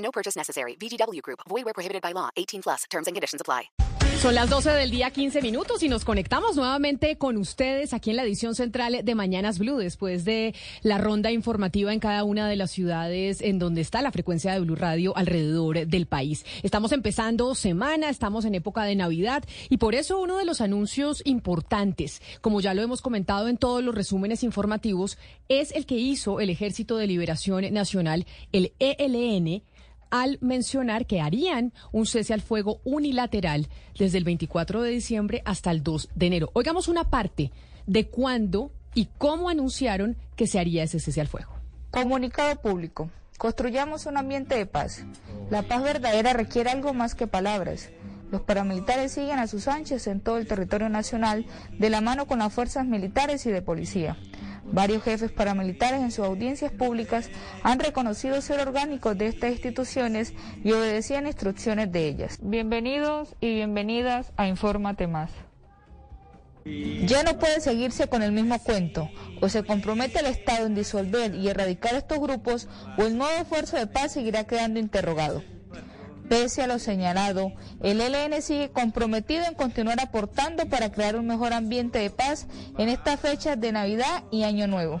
No purchase necessary. VGW Group. Void where prohibited by law. 18 plus. Terms and conditions apply. Son las 12 del día, 15 minutos, y nos conectamos nuevamente con ustedes aquí en la edición central de Mañanas Blue, después de la ronda informativa en cada una de las ciudades en donde está la frecuencia de Blue Radio alrededor del país. Estamos empezando semana, estamos en época de Navidad, y por eso uno de los anuncios importantes, como ya lo hemos comentado en todos los resúmenes informativos, es el que hizo el Ejército de Liberación Nacional, el ELN, al mencionar que harían un cese al fuego unilateral desde el 24 de diciembre hasta el 2 de enero. Oigamos una parte de cuándo y cómo anunciaron que se haría ese cese al fuego. Comunicado público. Construyamos un ambiente de paz. La paz verdadera requiere algo más que palabras. Los paramilitares siguen a sus anchas en todo el territorio nacional de la mano con las fuerzas militares y de policía. Varios jefes paramilitares en sus audiencias públicas han reconocido ser orgánicos de estas instituciones y obedecían instrucciones de ellas. Bienvenidos y bienvenidas a Infórmate Más. Ya no puede seguirse con el mismo cuento. O se compromete el Estado en disolver y erradicar estos grupos o el nuevo esfuerzo de paz seguirá quedando interrogado. Pese a lo señalado, el ELN sigue comprometido en continuar aportando para crear un mejor ambiente de paz en estas fechas de Navidad y Año Nuevo.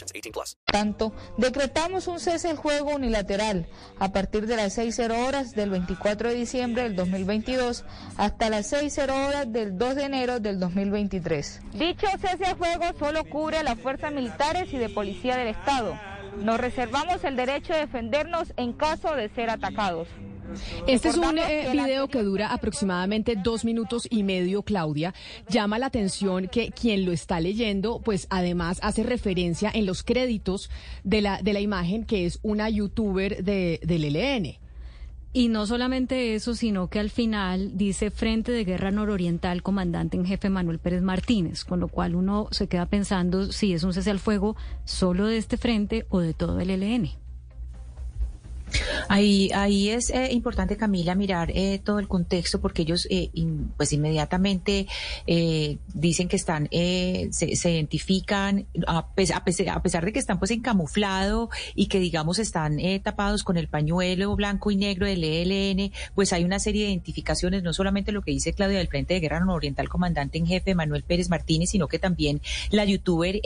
18 plus. Tanto, decretamos un cese al juego unilateral a partir de las 6.0 horas del 24 de diciembre del 2022 hasta las 6.0 horas del 2 de enero del 2023. Dicho cese al juego solo cubre a las fuerzas militares y de policía del Estado nos reservamos el derecho de defendernos en caso de ser atacados. Este es un eh, video que dura aproximadamente dos minutos y medio, Claudia. Llama la atención que quien lo está leyendo, pues además hace referencia en los créditos de la, de la imagen que es una youtuber de, del ELN. Y no solamente eso, sino que al final dice Frente de Guerra Nororiental, comandante en jefe Manuel Pérez Martínez, con lo cual uno se queda pensando si es un cese al fuego solo de este frente o de todo el ELN. Ahí, ahí es eh, importante, Camila, mirar eh, todo el contexto porque ellos eh, pues inmediatamente dicen que están, se, identifican, a, pesar, de que están pues en camuflado y que digamos están tapados con el pañuelo blanco y negro del ELN, pues hay una serie de identificaciones, no solamente lo que dice Claudia del Frente de Guerra Oriental, comandante en jefe Manuel Pérez Martínez, sino que también la youtuber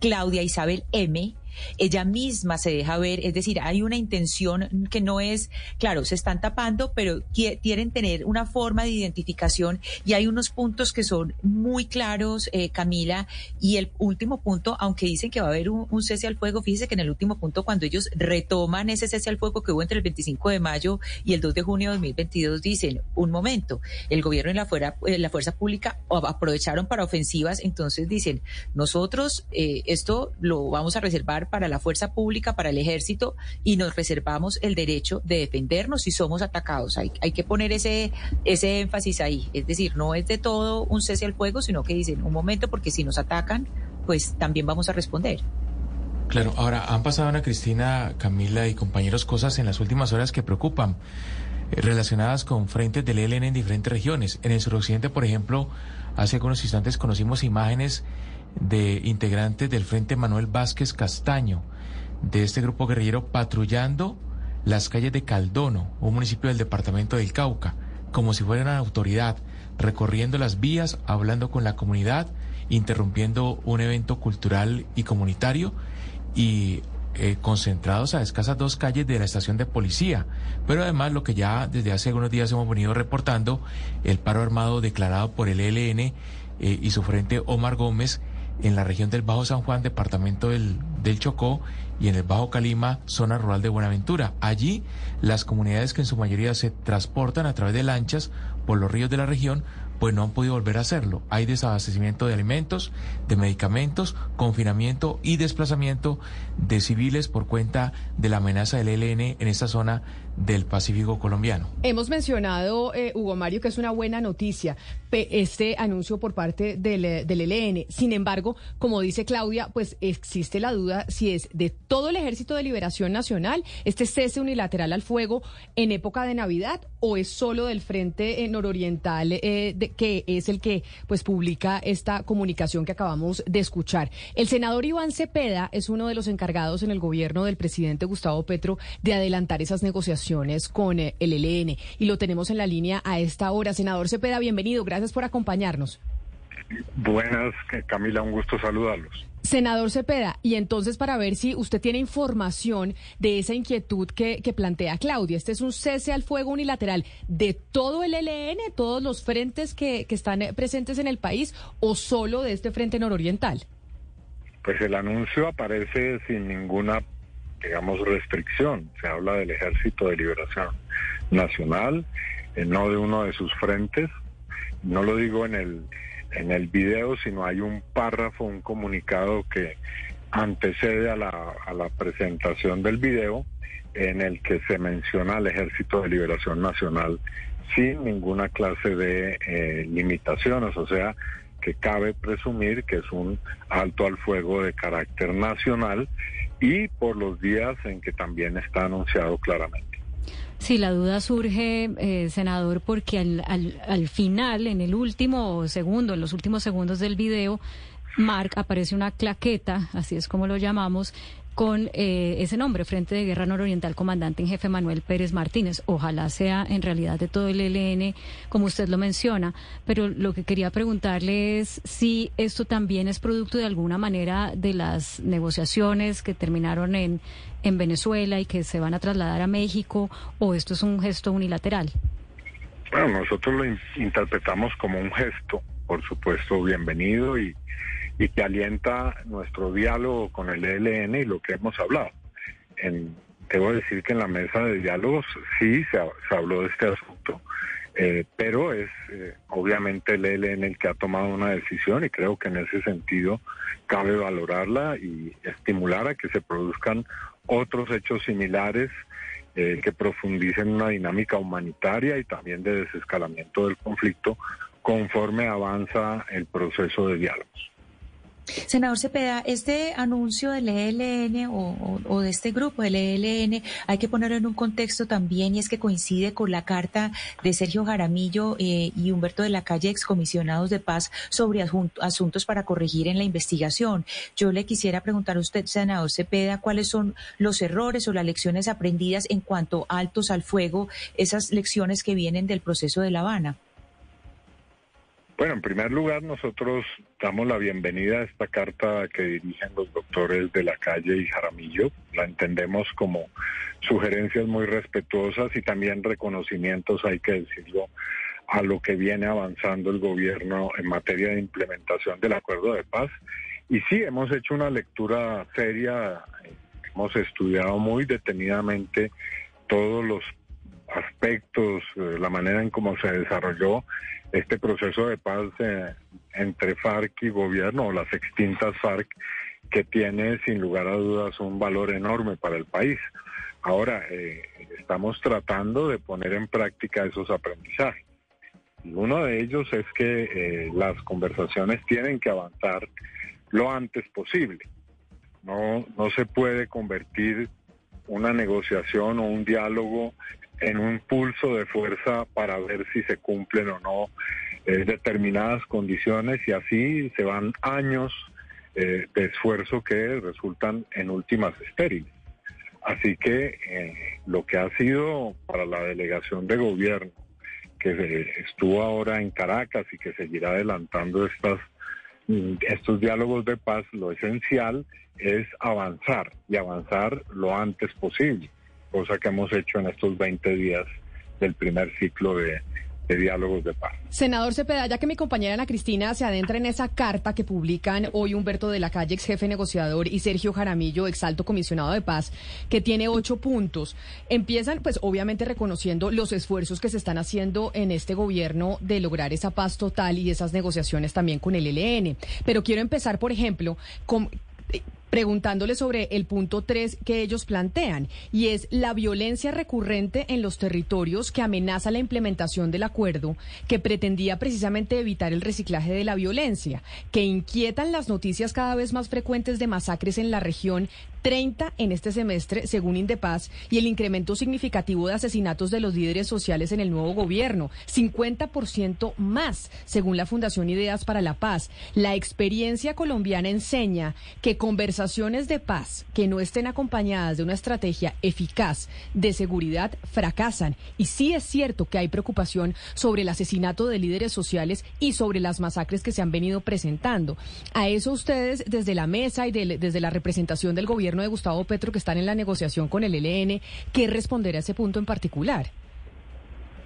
Claudia Isabel M ella misma se deja ver, es decir, hay una intención que no es, claro, se están tapando, pero quieren tener una forma de identificación y hay unos puntos que son muy claros, eh, Camila, y el último punto, aunque dicen que va a haber un, cese al fuego, fíjese que en el último punto, cuando ellos retoman ese cese al fuego que hubo entre el 25 de mayo y el 2 de junio de 2022, dicen, un momento, el gobierno y la, fuera, eh, la fuerza pública aprovecharon para ofensivas, entonces dicen, nosotros eh, esto lo vamos a reservar para la fuerza pública, para el ejército, y nos reservamos el derecho de defendernos si somos atacados. Hay, hay que poner ese, ese énfasis ahí. Es decir, no es de todo un cese al fuego, sino que dicen un momento, porque si nos atacan, pues también vamos a responder. Claro, ahora han pasado Ana Cristina, Camila y compañeros cosas en las últimas horas que preocupan, eh, relacionadas con frentes del ELN en diferentes regiones. En el suroccidente, por ejemplo, hace algunos instantes conocimos imágenes de integrantes del Frente Manuel Vázquez Castaño, de este grupo guerrillero patrullando las calles de Caldono, un municipio del departamento del Cauca, como si fuera una autoridad, recorriendo las vías, hablando con la comunidad, interrumpiendo un evento cultural y comunitario y eh, concentrados a escasas dos calles de la estación de policía. Pero además lo que ya desde hace algunos días hemos venido reportando, el paro armado declarado por el ELN eh, y su frente Omar Gómez en la región del Bajo San Juan, departamento del, del Chocó, y en el Bajo Calima, zona rural de Buenaventura. Allí, las comunidades que en su mayoría se transportan a través de lanchas por los ríos de la región, pues no han podido volver a hacerlo. Hay desabastecimiento de alimentos, de medicamentos, confinamiento y desplazamiento de civiles por cuenta de la amenaza del ELN en esta zona del Pacífico colombiano. Hemos mencionado, eh, Hugo Mario, que es una buena noticia este anuncio por parte del, eh, del ELN. Sin embargo, como dice Claudia, pues existe la duda si es de todo el Ejército de Liberación Nacional este cese unilateral al fuego en época de Navidad o es solo del Frente eh, Nororiental de, que es el que pues publica esta comunicación que acabamos de escuchar. El senador Iván Cepeda es uno de los encargados en el gobierno del presidente Gustavo Petro de adelantar esas negociaciones con eh, el ELN y lo tenemos en la línea a esta hora. Senador Cepeda, bienvenido. Gracias por acompañarnos. Buenas, Camila, un gusto saludarlos. Senador Cepeda, y entonces para ver si usted tiene información de esa inquietud que, plantea Claudia, este es un cese al fuego unilateral de todo el ELN, todos los frentes que, que están presentes en el país o solo de este frente nororiental. Pues el anuncio aparece sin ninguna, digamos, restricción. Se habla del Ejército de Liberación Nacional, eh, no de uno de sus frentes. No lo digo en el en el video, sino hay un párrafo, un comunicado que antecede a la, a la presentación del video en el que se menciona al Ejército de Liberación Nacional sin ninguna clase de eh, limitaciones, o sea, que cabe presumir que es un alto al fuego de carácter nacional y por los días en que también está anunciado claramente. Sí, la duda surge, eh, senador, porque al, al, al final, en el último segundo, en los últimos segundos del video, Mark aparece una claqueta, así es como lo llamamos, con eh, ese nombre, Frente de Guerra Nororiental, comandante en jefe Manuel Pérez Martínez. Ojalá sea en realidad de todo el ELN, como usted lo menciona, pero lo que quería preguntarle es si esto también es producto de alguna manera de las negociaciones que terminaron en, en Venezuela y que se van a trasladar a México, o esto es un gesto unilateral. Bueno, nosotros lo interpretamos como un gesto, por supuesto, bienvenido y que alienta nuestro diálogo con el ELN y lo que hemos hablado. En, debo decir que en la mesa de diálogos sí se, habló de este asunto, eh, pero es eh, obviamente el ELN el que ha tomado una decisión y creo que en ese sentido cabe valorarla y estimular a que se produzcan otros hechos similares eh, que profundicen una dinámica humanitaria y también de desescalamiento del conflicto conforme avanza el proceso de diálogos. Senador Cepeda, este anuncio del ELN o, de este grupo del ELN hay que ponerlo en un contexto también y es que coincide con la carta de Sergio Jaramillo eh, y Humberto de la Calle, excomisionados de paz, sobre asuntos para corregir en la investigación. Yo le quisiera preguntar a usted, senador Cepeda, cuáles son los errores o las lecciones aprendidas en cuanto altos al fuego, esas lecciones que vienen del proceso de La Habana. Bueno, en primer lugar, nosotros damos la bienvenida a esta carta que dirigen los doctores de la calle y Jaramillo. La entendemos como sugerencias muy respetuosas y también reconocimientos, hay que decirlo, a lo que viene avanzando el gobierno en materia de implementación del acuerdo de paz. Y sí, hemos hecho una lectura seria, hemos estudiado muy detenidamente todos los aspectos, eh, la manera en cómo se desarrolló este proceso de paz eh, entre FARC y gobierno, o las extintas FARC, que tiene sin lugar a dudas un valor enorme para el país. Ahora, eh, estamos tratando de poner en práctica esos aprendizajes. Y uno de ellos es que las conversaciones tienen que avanzar lo antes posible. No, no se puede convertir una negociación o un diálogo en un pulso de fuerza para ver si se cumplen o no eh, determinadas condiciones y así se van años eh, de esfuerzo que resultan en últimas estériles. Así que eh, lo que ha sido para la delegación de gobierno, que estuvo ahora en Caracas y que seguirá adelantando estas, mm, estos diálogos de paz, lo esencial es avanzar y avanzar lo antes posible, cosa que hemos hecho en estos 20 días del primer ciclo de, diálogos de paz. Senador Cepeda, ya que mi compañera Ana Cristina se adentra en esa carta que publican hoy Humberto de la Calle, ex jefe negociador, y Sergio Jaramillo, ex alto comisionado de paz, que tiene ocho puntos, empiezan pues obviamente reconociendo los esfuerzos que se están haciendo en este gobierno de lograr esa paz total y esas negociaciones también con el ELN. Pero quiero empezar, por ejemplo, con preguntándole sobre el punto 3 que ellos plantean, y es la violencia recurrente en los territorios que amenaza la implementación del acuerdo que pretendía precisamente evitar el reciclaje de la violencia, que inquietan las noticias cada vez más frecuentes de masacres en la región 30 en este semestre, según Indepaz, y el incremento significativo de asesinatos de los líderes sociales en el nuevo gobierno, 50% más, según la Fundación Ideas para la Paz. La experiencia colombiana enseña que conversaciones de paz que no estén acompañadas de una estrategia eficaz de seguridad fracasan. Y sí es cierto que hay preocupación sobre el asesinato de líderes sociales y sobre las masacres que se han venido presentando. A eso ustedes, desde la mesa y desde la representación del gobierno, de Gustavo Petro que están en la negociación con el ELN, ¿qué responder a ese punto en particular?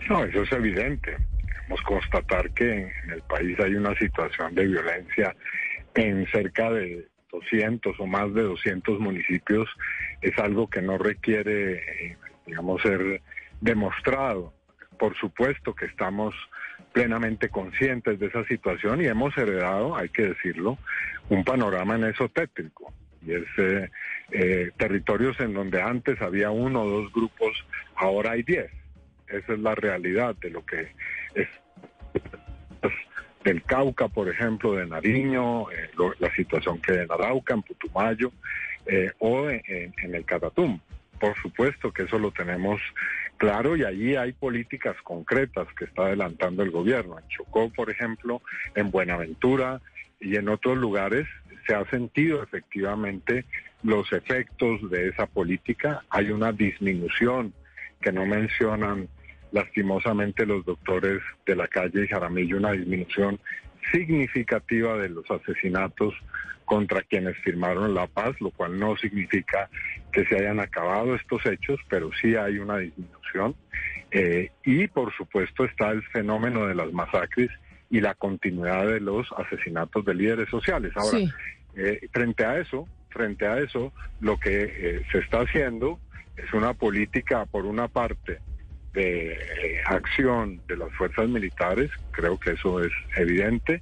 No, eso es evidente. Debemos constatar que en el país hay una situación de violencia en cerca de 200 o más de 200 municipios. Es algo que no requiere, digamos, ser demostrado. Por supuesto que estamos plenamente conscientes de esa situación y hemos heredado, hay que decirlo, un panorama en eso y es eh, eh, territorios en donde antes había uno o dos grupos, ahora hay diez. Esa es la realidad de lo que es del Cauca, por ejemplo, de Nariño, eh, la situación que hay en Arauca, en Putumayo o en, en el Catatum. Por supuesto que eso lo tenemos claro y allí hay políticas concretas que está adelantando el gobierno. En Chocó, por ejemplo, en Buenaventura y en otros lugares se ha sentido efectivamente los efectos de esa política. Hay una disminución que no mencionan lastimosamente los doctores de la calle y Jaramillo, una disminución significativa de los asesinatos contra quienes firmaron la paz, lo cual no significa que se hayan acabado estos hechos, pero sí hay una disminución. Eh, y por supuesto está el fenómeno de las masacres y la continuidad de los asesinatos de líderes sociales. Ahora, eh, frente a eso, frente a eso, lo que eh, se está haciendo es una política, por una parte, de eh, acción de las fuerzas militares, creo que eso es evidente,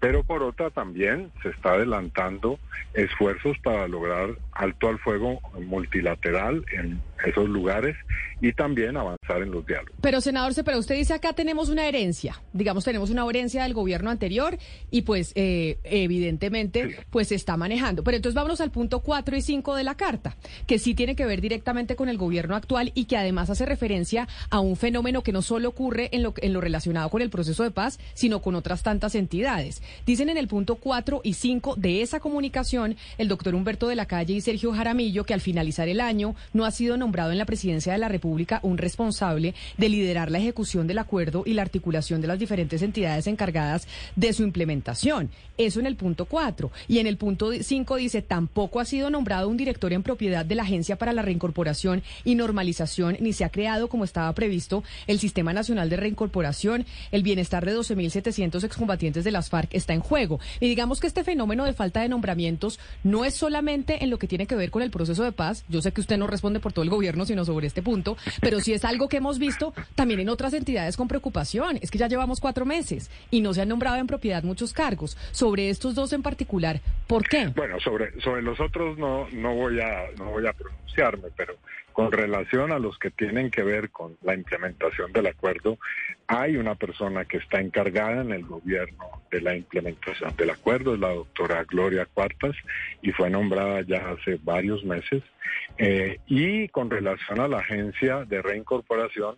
pero por otra también se está adelantando esfuerzos para lograr alto al fuego multilateral en esos lugares y también avanzar en los diálogos. Pero senador, pero usted dice acá tenemos una herencia, digamos tenemos una herencia del gobierno anterior y pues eh, evidentemente pues se está manejando. Pero entonces vámonos al punto 4 y 5 de la carta, que sí tiene que ver directamente con el gobierno actual y que además hace referencia a un fenómeno que no solo ocurre en lo, en lo relacionado con el proceso de paz, sino con otras tantas entidades. Dicen en el punto 4 y 5 de esa comunicación el doctor Humberto de la Calle y Sergio Jaramillo que al finalizar el año no ha sido nombrado en la presidencia de la República un responsable de liderar la ejecución del acuerdo y la articulación de las diferentes entidades encargadas de su implementación. Eso en el punto 4. Y en el punto 5 dice, tampoco ha sido nombrado un director en propiedad de la Agencia para la Reincorporación y Normalización, ni se ha creado, como estaba previsto, el Sistema Nacional de Reincorporación. El bienestar de 12.700 excombatientes de las FARC está en juego. Y digamos que este fenómeno de falta de nombramientos no es solamente en lo que tiene que ver con el proceso de paz. Yo sé que usted no responde por todo el gobierno, sino sobre este punto, pero sí es algo que hemos visto también en otras entidades con preocupación. Es que ya llevamos cuatro meses y no se han nombrado en propiedad muchos cargos. Sobre estos dos en particular, ¿por qué? Bueno, sobre, sobre los otros no, no, voy a, no voy a pronunciarme, pero con relación a los que tienen que ver con la implementación del acuerdo, hay una persona que está encargada en el gobierno de la implementación del acuerdo, es la doctora Gloria Cuartas, y fue nombrada ya hace varios meses. Eh, y con relación a la agencia de reincorporación,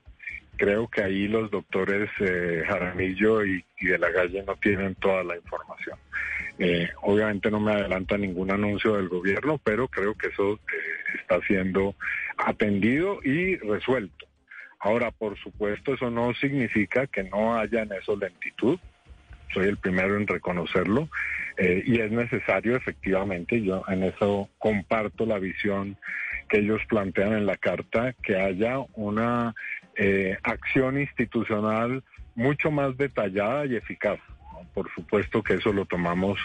creo que ahí los doctores eh, Jaramillo y, de la Galle no tienen toda la información. Eh, obviamente no me adelanta ningún anuncio del gobierno, pero creo que eso eh, está siendo atendido y resuelto. Ahora, por supuesto, eso no significa que no haya en eso lentitud. soy el primero en reconocerlo, eh, y es necesario efectivamente, yo en eso comparto la visión que ellos plantean en la carta, que haya una eh, acción institucional mucho más detallada y eficaz. Por supuesto que eso lo tomamos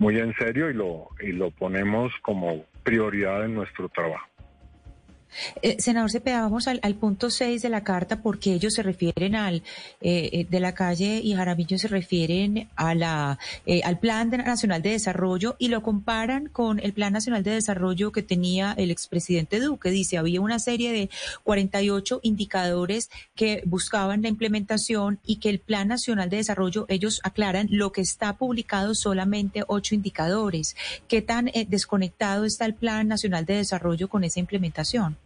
muy en serio y lo, y lo ponemos como prioridad en nuestro trabajo. Eh, senador Cepeda, vamos al, punto 6 de la carta porque ellos se refieren al eh, eh, de la calle y Jaramillo se refieren a la al Plan Nacional de Desarrollo y lo comparan con el Plan Nacional de Desarrollo que tenía el expresidente Duque. Dice, había una serie de 48 indicadores que buscaban la implementación y que el Plan Nacional de Desarrollo, ellos aclaran, lo que está publicado solamente ocho indicadores. ¿Qué tan desconectado está el Plan Nacional de Desarrollo con esa implementación?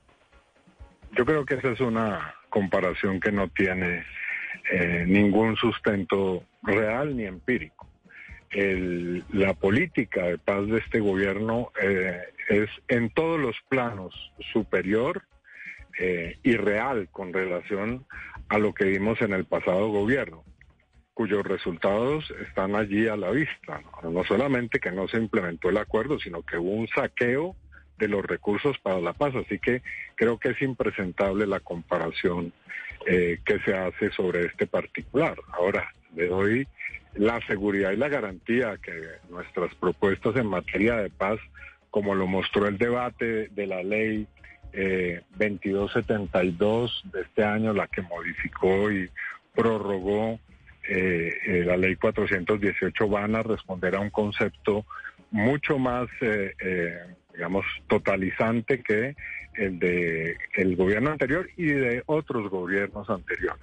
Yo creo que esa es una comparación que no tiene eh, ningún sustento real ni empírico. la política de paz de este gobierno eh, es en todos los planos superior eh, y real con relación a lo que vimos en el pasado gobierno, cuyos resultados están allí a la vista. no solamente que no se implementó el acuerdo, sino que hubo un saqueo de los recursos para la paz. Así que creo que es impresentable la comparación eh, que se hace sobre este particular. Ahora, le doy la seguridad y la garantía que nuestras propuestas en materia de paz, como lo mostró el debate de la ley 2272 eh, de este año, la que modificó y prorrogó eh, la ley 418, van a responder a un concepto mucho más digamos, totalizante que el de el gobierno anterior y de otros gobiernos anteriores.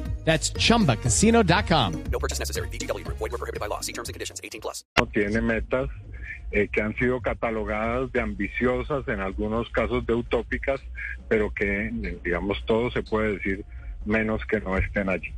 That's chumbacasino.com. No purchase necessary. BGW. Void were prohibited by law. See terms and conditions 18 plus. Tiene metas eh, que han sido catalogadas de ambiciosas, en algunos casos de utópicas, pero que, digamos, todo se puede decir menos que no estén allí.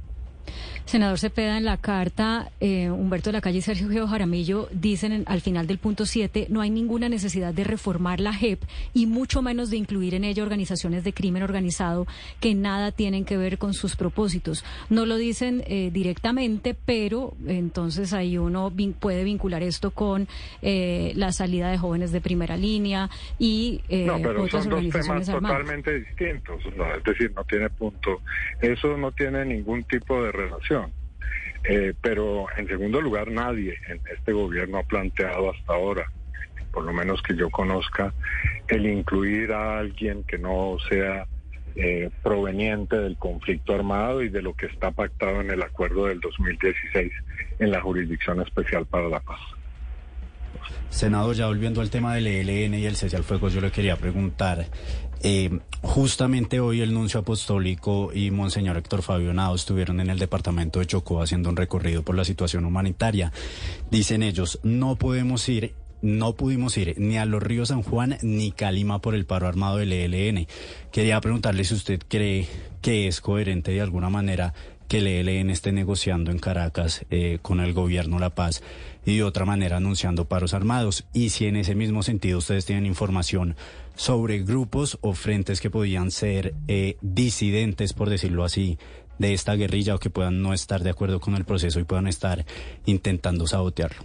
Senador Cepeda, en la carta, eh, Humberto de la Calle y Sergio Jaramillo dicen al final del punto 7, no hay ninguna necesidad de reformar la JEP y mucho menos de incluir en ella organizaciones de crimen organizado que nada tienen que ver con sus propósitos. No lo dicen eh, directamente, pero entonces ahí uno puede vincular esto con eh, la salida de jóvenes de primera línea y no, pero son dos temas totalmente distintos. es decir, no tiene punto. Eso no tiene ningún tipo de relación. Eh, pero en segundo lugar, nadie en este gobierno ha planteado hasta ahora, por lo menos que yo conozca, el incluir a alguien que no sea eh, proveniente del conflicto armado y de lo que está pactado en el acuerdo del 2016 en la Jurisdicción Especial para la Paz. Senador, ya volviendo al tema del ELN y el cese al fuego, yo le quería preguntar, eh, justamente hoy el nuncio apostólico y Monseñor Héctor Fabio Nado estuvieron en el departamento de Chocó haciendo un recorrido por la situación humanitaria. Dicen ellos, no podemos ir no pudimos ir ni a los ríos San Juan ni Calima por el paro armado del ELN. Quería preguntarle si usted cree que es coherente de alguna manera que el ELN esté negociando en Caracas eh, con el gobierno La Paz y de otra manera anunciando paros armados. Y si en ese mismo sentido ustedes tienen información sobre grupos o frentes que podían ser eh, disidentes, por decirlo así, de esta guerrilla o que puedan no estar de acuerdo con el proceso y puedan estar intentando sabotearlo.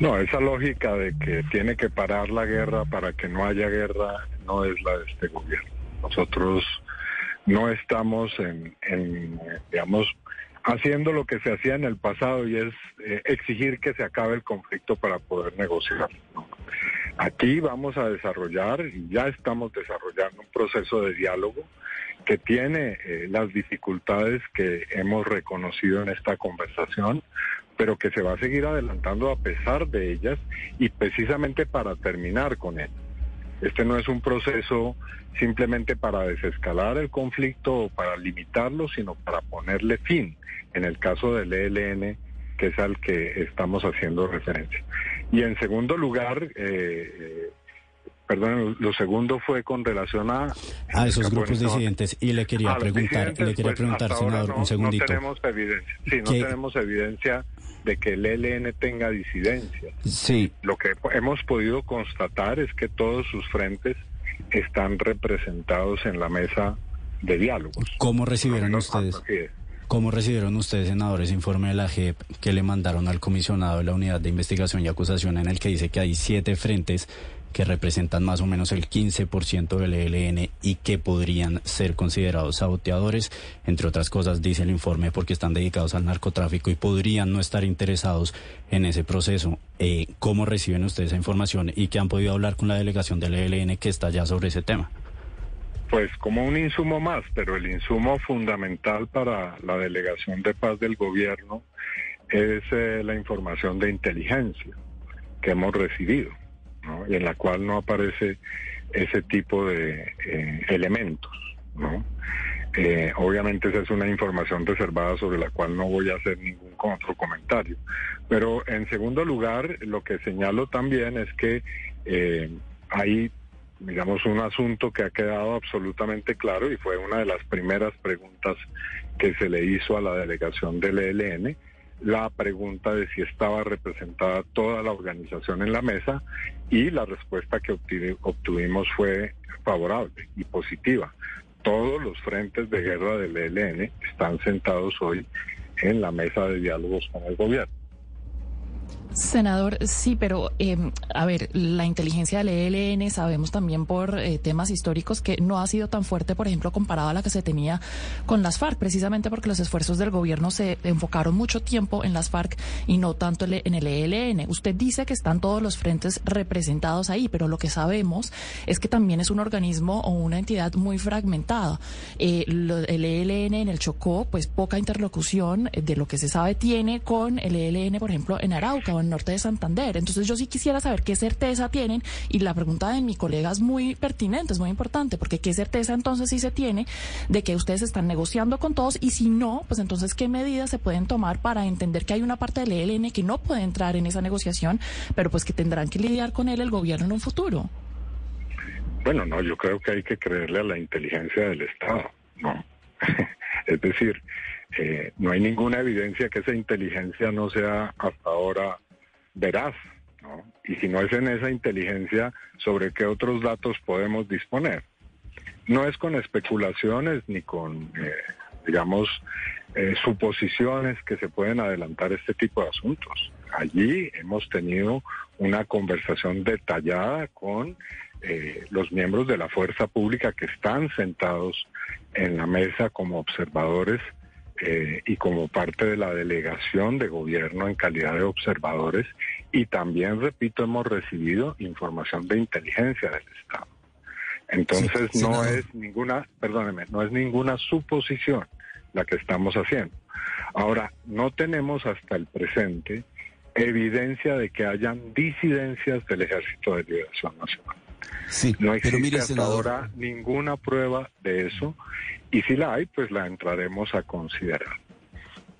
No, esa lógica de que tiene que parar la guerra para que no haya guerra no es la de este gobierno. Nosotros no estamos digamos, haciendo lo que se hacía en el pasado y es eh, exigir que se acabe el conflicto para poder negociar. Aquí vamos a desarrollar, y ya estamos desarrollando un proceso de diálogo que tiene eh, las dificultades que hemos reconocido en esta conversación, pero que se va a seguir adelantando a pesar de ellas y precisamente para terminar con él. Este no es un proceso simplemente para desescalar el conflicto o para limitarlo, sino para ponerle fin, en el caso del ELN, que es al que estamos haciendo referencia. Y en segundo lugar, eh, perdón, lo segundo fue con relación a... A esos grupos disidentes. Y le quería preguntar, le quería pues, preguntar, senador, no- un segundito. No tenemos evidencia, sí, no tenemos evidencia de que el ELN tenga disidencia. Sí, Lo que hemos podido constatar es que todos sus frentes están representados en la mesa de diálogos. ¿cómo recibieron ustedes? ¿Cómo recibieron ustedes, senadores, informe de la JEP que le mandaron al comisionado de la Unidad de Investigación y Acusación en el que dice que hay siete frentes que representan más o menos el 15% del ELN y que podrían ser considerados saboteadores, entre otras cosas, dice el informe, porque están dedicados al narcotráfico y podrían no estar interesados en ese proceso? Eh, ¿Cómo reciben ustedes esa información y que han podido hablar con la delegación del ELN que está ya sobre ese tema? Pues como un insumo más, pero el insumo fundamental para la delegación de paz del gobierno es eh, la información de inteligencia que hemos recibido, y en la cual no aparece ese tipo de eh, elementos. ¿no? Eh, obviamente esa es una información reservada sobre la cual no voy a hacer ningún otro comentario. Pero en segundo lugar, lo que señalo también es que eh, hay digamos, un asunto que ha quedado absolutamente claro y fue una de las primeras preguntas que se le hizo a la delegación del ELN, la pregunta de si estaba representada toda la organización en la mesa y la respuesta que obtuvi- obtuvimos fue favorable y positiva. Todos los frentes de guerra del ELN están sentados hoy en la mesa de diálogos con el gobierno. Senador, sí, pero eh, a ver, la inteligencia del ELN sabemos también por eh, temas históricos que no ha sido tan fuerte, por ejemplo, comparado a la que se tenía con las FARC, precisamente porque los esfuerzos del gobierno se enfocaron mucho tiempo en las FARC y no tanto en el ELN. Usted dice que están todos los frentes representados ahí, pero lo que sabemos es que también es un organismo o una entidad muy fragmentada. Eh, lo- el ELN en el Chocó, pues poca interlocución de lo que se sabe tiene con el ELN, por ejemplo, en Arauca norte de Santander. Entonces yo sí quisiera saber qué certeza tienen y la pregunta de mi colega es muy pertinente, es muy importante, porque qué certeza entonces sí se tiene de que ustedes están negociando con todos y si no, pues entonces qué medidas se pueden tomar para entender que hay una parte del ELN que no puede entrar en esa negociación, pero pues que tendrán que lidiar con él el gobierno en un futuro. Bueno, no, yo creo que hay que creerle a la inteligencia del Estado, ¿no? es decir, eh, no hay ninguna evidencia que esa inteligencia no sea hasta ahora veraz, ¿no? Y si no es en esa inteligencia, ¿sobre qué otros datos podemos disponer? No es con especulaciones ni con, eh, digamos, eh, suposiciones que se pueden adelantar este tipo de asuntos. Allí hemos tenido una conversación detallada con eh, los miembros de la fuerza pública que están sentados en la mesa como observadores eh, y como parte de la delegación de gobierno en calidad de observadores y también, repito, hemos recibido información de inteligencia del Estado. Entonces Sí, no es ninguna, perdóneme, no es ninguna suposición la que estamos haciendo. Ahora, no tenemos hasta el presente evidencia de que hayan disidencias del Ejército de Liberación Nacional. Sí, No existe pero mire, hasta senador, ahora ninguna prueba de eso y si la hay, pues la entraremos a considerar.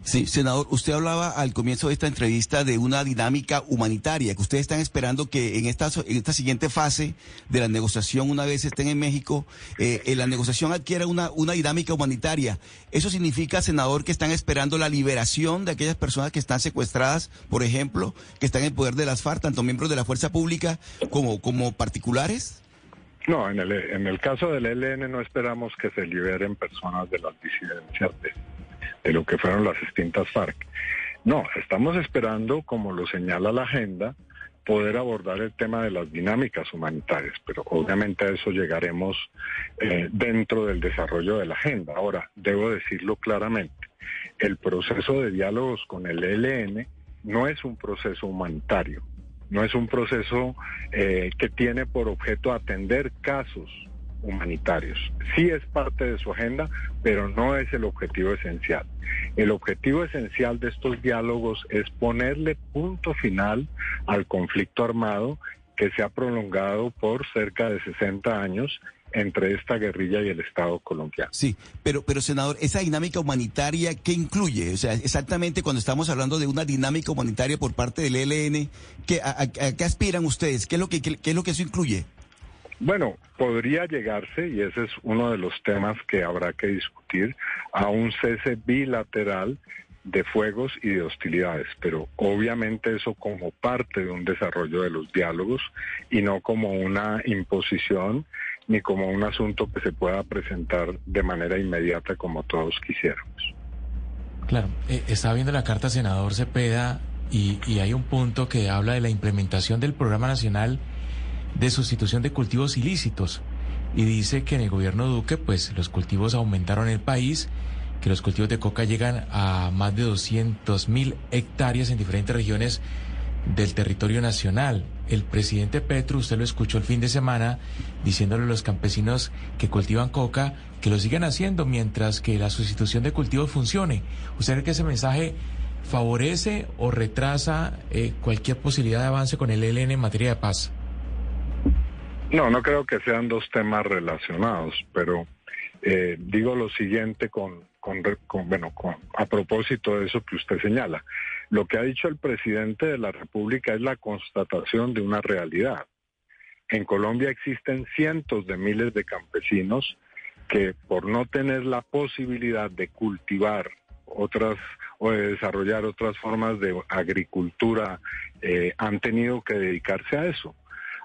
Sí, senador, usted hablaba al comienzo de esta entrevista de una dinámica humanitaria, que ustedes están esperando que en esta, en esta siguiente fase de la negociación, una vez estén en México, eh, eh, la negociación adquiera una, una dinámica humanitaria. ¿Eso significa, senador, que están esperando la liberación de aquellas personas que están secuestradas, por ejemplo, que están en poder de las FARC, tanto miembros de la fuerza pública como, como particulares? No, en el, en el caso del ELN no esperamos que se liberen personas de las disidencias de, de lo que fueron las extintas FARC. No, estamos esperando, como lo señala la agenda, poder abordar el tema de las dinámicas humanitarias, pero obviamente a eso llegaremos eh, dentro del desarrollo de la agenda. Ahora, debo decirlo claramente, el proceso de diálogos con el ELN no es un proceso humanitario, no es un proceso eh, que tiene por objeto atender casos humanitarios. Sí es parte de su agenda, pero no es el objetivo esencial. El objetivo esencial de estos diálogos es ponerle punto final al conflicto armado que se ha prolongado por cerca de 60 años entre esta guerrilla y el Estado colombiano. Sí, pero, pero senador, esa dinámica humanitaria, ¿qué incluye? O sea, exactamente cuando estamos hablando de una dinámica humanitaria por parte del ELN, ¿qué, a, qué aspiran ustedes? ¿Qué es, lo que, qué, es lo que eso incluye? Bueno, podría llegarse, y ese es uno de los temas que habrá que discutir, a un cese bilateral de fuegos y de hostilidades, pero obviamente eso como parte de un desarrollo de los diálogos y no como una imposición ni como un asunto que se pueda presentar de manera inmediata como todos quisiéramos. Claro, eh, está viendo la carta senador Cepeda y hay un punto que habla de la implementación del Programa Nacional de Sustitución de Cultivos Ilícitos y dice que en el gobierno Duque pues los cultivos aumentaron en el país que los cultivos de coca llegan a más de 200 mil hectáreas en diferentes regiones del territorio nacional. El presidente Petro, usted lo escuchó el fin de semana, diciéndole a los campesinos que cultivan coca que lo sigan haciendo mientras que la sustitución de cultivos funcione. ¿Usted cree que ese mensaje favorece o retrasa eh, cualquier posibilidad de avance con el ELN en materia de paz? No, no creo que sean dos temas relacionados, pero eh, digo lo siguiente con, con, bueno, con, a propósito de eso que usted señala. Lo que ha dicho el presidente de la República es la constatación de una realidad. En Colombia existen cientos de miles de campesinos que por no tener la posibilidad de cultivar otras o de desarrollar otras formas de agricultura eh, han tenido que dedicarse a eso.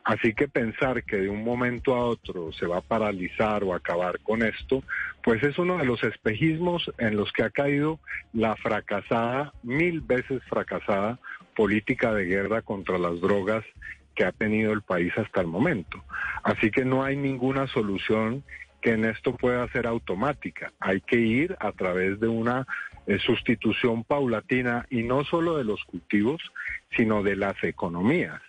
Así que pensar que de un momento a otro se va a paralizar o acabar con esto, pues es uno de los espejismos en los que ha caído la fracasada, mil veces fracasada, política de guerra contra las drogas que ha tenido el país hasta el momento. Así que no hay ninguna solución que en esto pueda ser automática. Hay que ir a través de una eh, sustitución paulatina y no solo de los cultivos, sino de las economías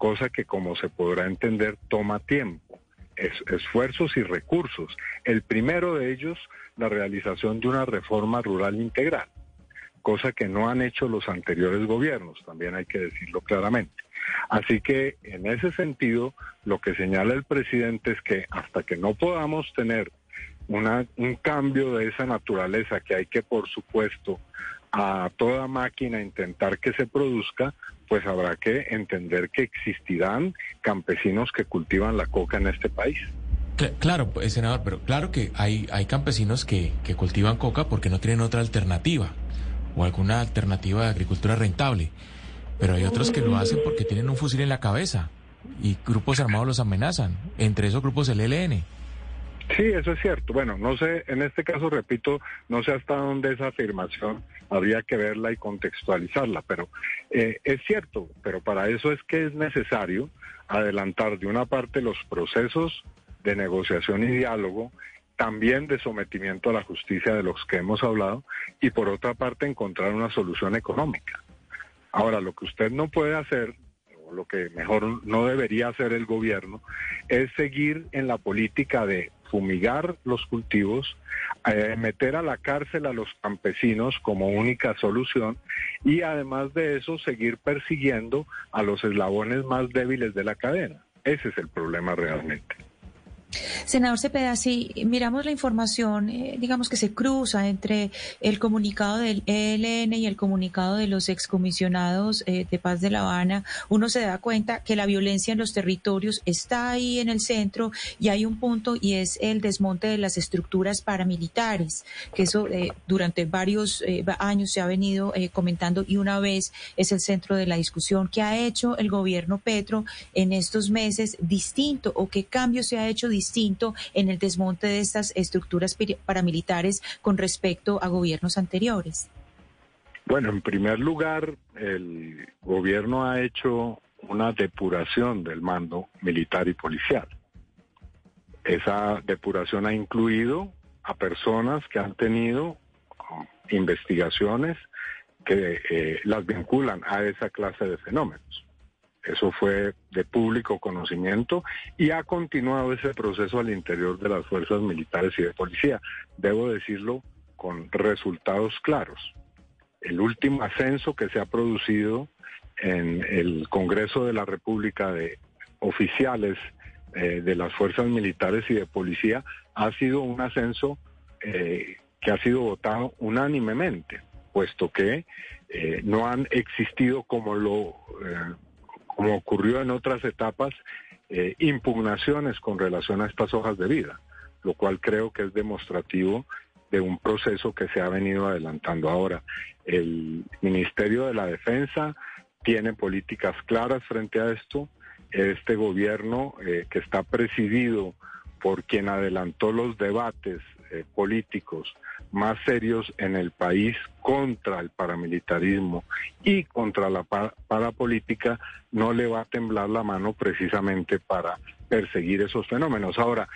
cosa que como se podrá entender toma tiempo, esfuerzos y recursos. El primero de ellos, la realización de una reforma rural integral, cosa que no han hecho los anteriores gobiernos, también hay que decirlo claramente. Así que en ese sentido, lo que señala el presidente es que hasta que no podamos tener una, un cambio de esa naturaleza que hay que, por supuesto, a toda máquina intentar que se produzca, pues habrá que entender que existirán campesinos que cultivan la coca en este país. Claro, pues, senador, pero claro que hay, hay campesinos que, que cultivan coca porque no tienen otra alternativa o alguna alternativa de agricultura rentable, pero hay otros que lo hacen porque tienen un fusil en la cabeza y grupos armados los amenazan, entre esos grupos el ELN. Sí, eso es cierto. Bueno, no sé, en este caso, repito, no sé hasta dónde esa afirmación habría que verla y contextualizarla, pero eh, es cierto, pero para eso es que es necesario adelantar de una parte los procesos de negociación y diálogo, también de sometimiento a la justicia de los que hemos hablado, y por otra parte encontrar una solución económica. Ahora, lo que usted no puede hacer lo que mejor no debería hacer el gobierno, es seguir en la política de fumigar los cultivos, eh, meter a la cárcel a los campesinos como única solución y además de eso seguir persiguiendo a los eslabones más débiles de la cadena. Ese es el problema realmente. Senador Cepeda, si miramos la información, eh, digamos que se cruza entre el comunicado del ELN y el comunicado de los excomisionados eh, de paz de La Habana, uno se da cuenta que la violencia en los territorios está ahí en el centro y hay un punto y es el desmonte de las estructuras paramilitares, que eso eh, durante varios años se ha venido comentando y una vez es el centro de la discusión. ¿Qué ha hecho el gobierno Petro en estos meses distinto o qué cambio se ha hecho distinto? Distinto en el desmonte de estas estructuras paramilitares con respecto a gobiernos anteriores? Bueno, en primer lugar, el gobierno ha hecho una depuración del mando militar y policial. Esa depuración ha incluido a personas que han tenido um, investigaciones que eh, las vinculan a esa clase de fenómenos. Eso fue de público conocimiento y ha continuado ese proceso al interior de las fuerzas militares y de policía. Debo decirlo con resultados claros. El último ascenso que se ha producido en el Congreso de la República de oficiales eh, de las fuerzas militares y de policía ha sido un ascenso eh, que ha sido votado unánimemente, puesto que eh, no han existido como lo como ocurrió en otras etapas impugnaciones con relación a estas hojas de vida, lo cual creo que es demostrativo de un proceso que se ha venido adelantando ahora. El Ministerio de la Defensa tiene políticas claras frente a esto. Este gobierno eh, que está presidido por quien adelantó los debates eh, políticos más serios en el país contra el paramilitarismo y contra la parapolítica, no le va a temblar la mano precisamente para perseguir esos fenómenos. Ahora,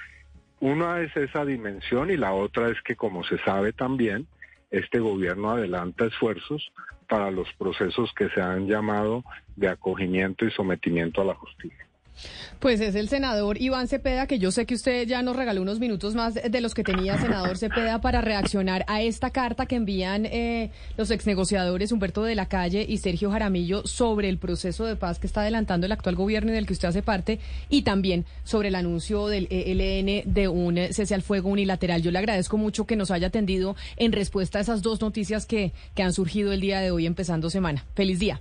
una es esa dimensión y la otra es que, como se sabe también, este gobierno adelanta esfuerzos para los procesos que se han llamado de acogimiento y sometimiento a la justicia. Pues es el senador Iván Cepeda, que yo sé que usted ya nos regaló unos minutos más de los que tenía senador Cepeda para reaccionar a esta carta que envían eh, los exnegociadores Humberto de la Calle y Sergio Jaramillo sobre el proceso de paz que está adelantando el actual gobierno y del que usted hace parte, y también sobre el anuncio del ELN de un cese al fuego unilateral. Yo le agradezco mucho que nos haya atendido en respuesta a esas dos noticias que, que han surgido el día de hoy empezando semana. Feliz día.